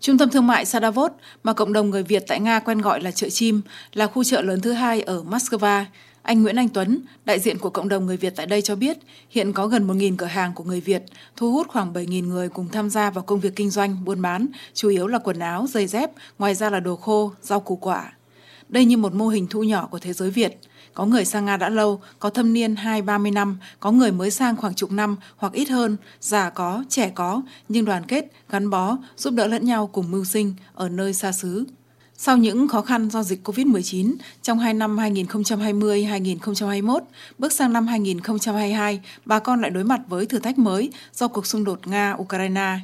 Trung tâm thương mại Sadavod, mà cộng đồng người Việt tại Nga quen gọi là chợ chim, là khu chợ lớn thứ hai ở Moscow. Anh Nguyễn Anh Tuấn, đại diện của cộng đồng người Việt tại đây cho biết, hiện có gần 1.000 cửa hàng của người Việt, thu hút khoảng 7.000 người cùng tham gia vào công việc kinh doanh, buôn bán, chủ yếu là quần áo, giày dép, ngoài ra là đồ khô, rau củ quả. Đây như một mô hình thu nhỏ của thế giới Việt. Có người sang Nga đã lâu, có thâm niên 2-30 năm, có người mới sang khoảng chục năm hoặc ít hơn, già có, trẻ có, nhưng đoàn kết, gắn bó, giúp đỡ lẫn nhau cùng mưu sinh ở nơi xa xứ. Sau những khó khăn do dịch COVID-19 trong hai năm 2020-2021, bước sang năm 2022, bà con lại đối mặt với thử thách mới do cuộc xung đột Nga-Ukraine.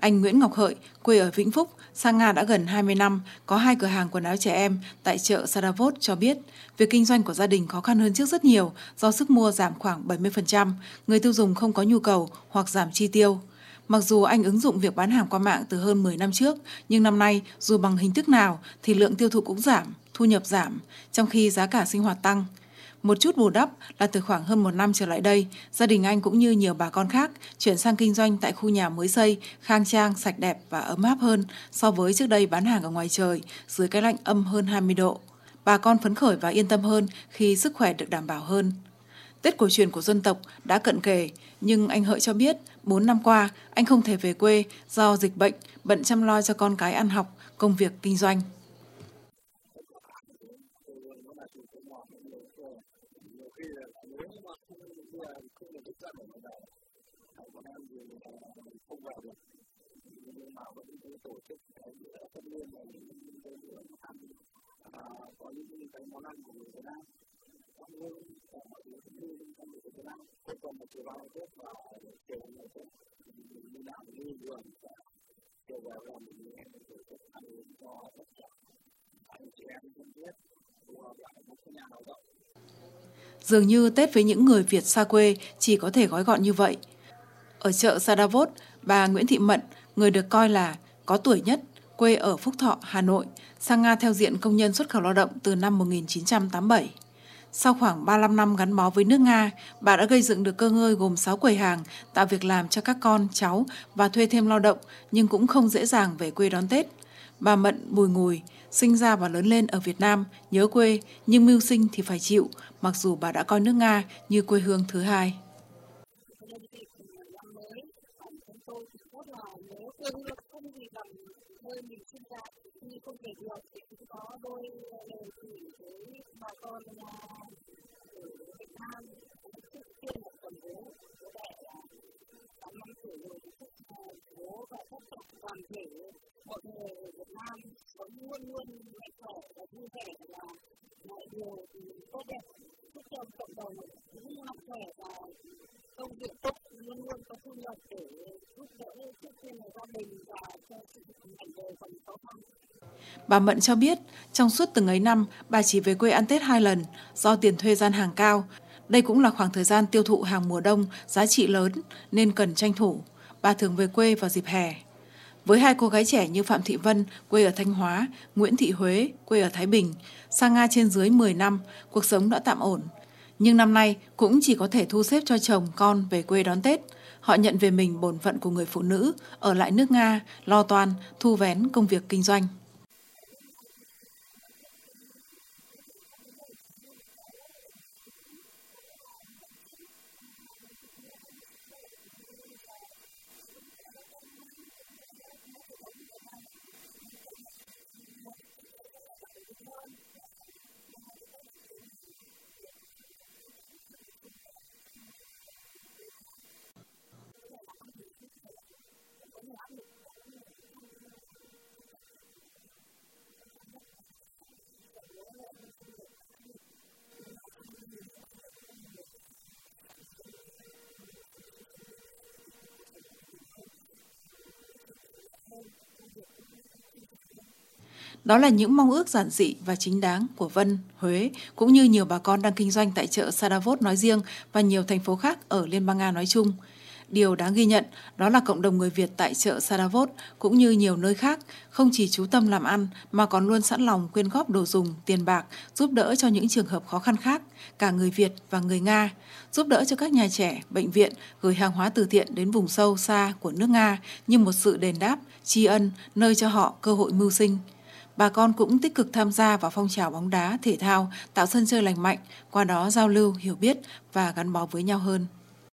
Anh Nguyễn Ngọc Hợi, quê ở Vĩnh Phúc, sang Nga đã gần 20 năm, có hai cửa hàng quần áo trẻ em tại chợ Saravot cho biết, việc kinh doanh của gia đình khó khăn hơn trước rất nhiều do sức mua giảm khoảng 70%, người tiêu dùng không có nhu cầu hoặc giảm chi tiêu. Mặc dù anh ứng dụng việc bán hàng qua mạng từ hơn 10 năm trước, nhưng năm nay dù bằng hình thức nào thì lượng tiêu thụ cũng giảm, thu nhập giảm, trong khi giá cả sinh hoạt tăng. Một chút bù đắp là từ khoảng hơn một năm trở lại đây, gia đình anh cũng như nhiều bà con khác chuyển sang kinh doanh tại khu nhà mới xây, khang trang, sạch đẹp và ấm áp hơn so với trước đây bán hàng ở ngoài trời, dưới cái lạnh âm hơn 20 độ. Bà con phấn khởi và yên tâm hơn khi sức khỏe được đảm bảo hơn. Tết cổ truyền của dân tộc đã cận kề, nhưng anh Hợi cho biết 4 năm qua anh không thể về quê do dịch bệnh, bận chăm lo cho con cái ăn học, công việc kinh doanh. Có những cái món ăn của người Việt Nam nhưng mọi thứ cũng như trong người Việt Nam không còn một chiều bao tết và chiều ngày tết như nào như vườn và chiều vào là mình nghe một sự tốt ăn uống cho tất cả anh chị em thân thiết của bạn một nhà nào đó Dường như Tết với những người Việt xa quê chỉ có thể gói gọn như vậy. Ở chợ Sadavot, bà Nguyễn Thị Mận, người được coi là có tuổi nhất, quê ở Phúc Thọ, Hà Nội, sang Nga theo diện công nhân xuất khẩu lao động từ năm 1987. Sau khoảng 35 năm gắn bó với nước Nga, bà đã gây dựng được cơ ngơi gồm 6 quầy hàng, tạo việc làm cho các con, cháu và thuê thêm lao động, nhưng cũng không dễ dàng về quê đón Tết. Bà Mận bùi ngùi, sinh ra và lớn lên ở Việt Nam, nhớ quê, nhưng mưu sinh thì phải chịu, mặc dù bà đã coi nước Nga như quê hương thứ hai. không là mọi điều tốt đẹp giúp cho cộng đồng cũng mạnh khỏe và công việc tốt luôn luôn có thu nhập để giúp đỡ trước tiên là gia đình và cho sự hành đời còn khó khăn Bà Mận cho biết, trong suốt từng ấy năm, bà chỉ về quê ăn Tết hai lần do tiền thuê gian hàng cao. Đây cũng là khoảng thời gian tiêu thụ hàng mùa đông giá trị lớn nên cần tranh thủ. Bà thường về quê vào dịp hè. Với hai cô gái trẻ như Phạm Thị Vân, quê ở Thanh Hóa, Nguyễn Thị Huế, quê ở Thái Bình, sang Nga trên dưới 10 năm, cuộc sống đã tạm ổn. Nhưng năm nay cũng chỉ có thể thu xếp cho chồng, con về quê đón Tết. Họ nhận về mình bổn phận của người phụ nữ, ở lại nước Nga, lo toan, thu vén công việc kinh doanh. Đó là những mong ước giản dị và chính đáng của Vân, Huế, cũng như nhiều bà con đang kinh doanh tại chợ Sadavot nói riêng và nhiều thành phố khác ở Liên bang Nga nói chung. Điều đáng ghi nhận đó là cộng đồng người Việt tại chợ Sadavot cũng như nhiều nơi khác không chỉ chú tâm làm ăn mà còn luôn sẵn lòng quyên góp đồ dùng, tiền bạc giúp đỡ cho những trường hợp khó khăn khác, cả người Việt và người Nga, giúp đỡ cho các nhà trẻ, bệnh viện gửi hàng hóa từ thiện đến vùng sâu xa của nước Nga như một sự đền đáp, tri ân nơi cho họ cơ hội mưu sinh bà con cũng tích cực tham gia vào phong trào bóng đá, thể thao, tạo sân chơi lành mạnh, qua đó giao lưu, hiểu biết và gắn bó với nhau hơn.